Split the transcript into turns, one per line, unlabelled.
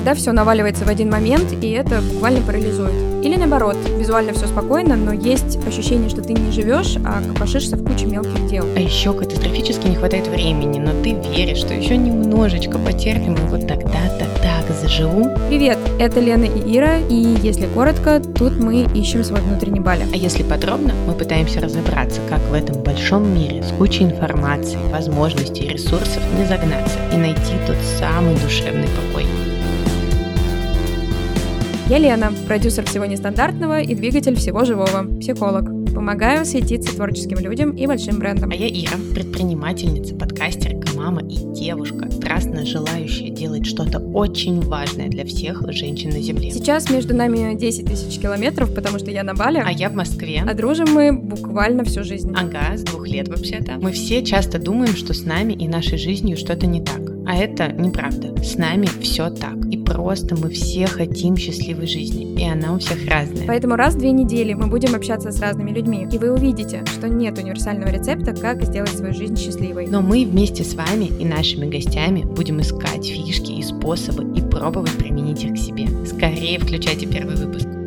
Иногда все наваливается в один момент, и это буквально парализует. Или наоборот, визуально все спокойно, но есть ощущение, что ты не живешь, а копошишься в куче мелких дел.
А еще катастрофически не хватает времени, но ты веришь, что еще немножечко потерпим, и вот тогда-то так заживу.
Привет, это Лена и Ира, и если коротко, тут мы ищем свой внутренний баля.
А если подробно, мы пытаемся разобраться, как в этом большом мире с кучей информации, возможностей и ресурсов не загнаться и найти тот самый душевный покой.
Я Лена, продюсер всего нестандартного и двигатель всего живого, психолог. Помогаю светиться творческим людям и большим брендам.
А я Ира, предпринимательница, подкастерка, мама и девушка, страстно желающая делать что-то очень важное для всех женщин на Земле.
Сейчас между нами 10 тысяч километров, потому что я на Бали.
А я в Москве.
А дружим мы буквально всю жизнь.
Ага, с двух лет вообще-то. Мы все часто думаем, что с нами и нашей жизнью что-то не так. А это неправда. С нами все так. И просто мы все хотим счастливой жизни. И она у всех разная.
Поэтому раз в две недели мы будем общаться с разными людьми. И вы увидите, что нет универсального рецепта, как сделать свою жизнь счастливой.
Но мы вместе с вами и нашими гостями будем искать фишки и способы и пробовать применить их к себе. Скорее включайте первый выпуск.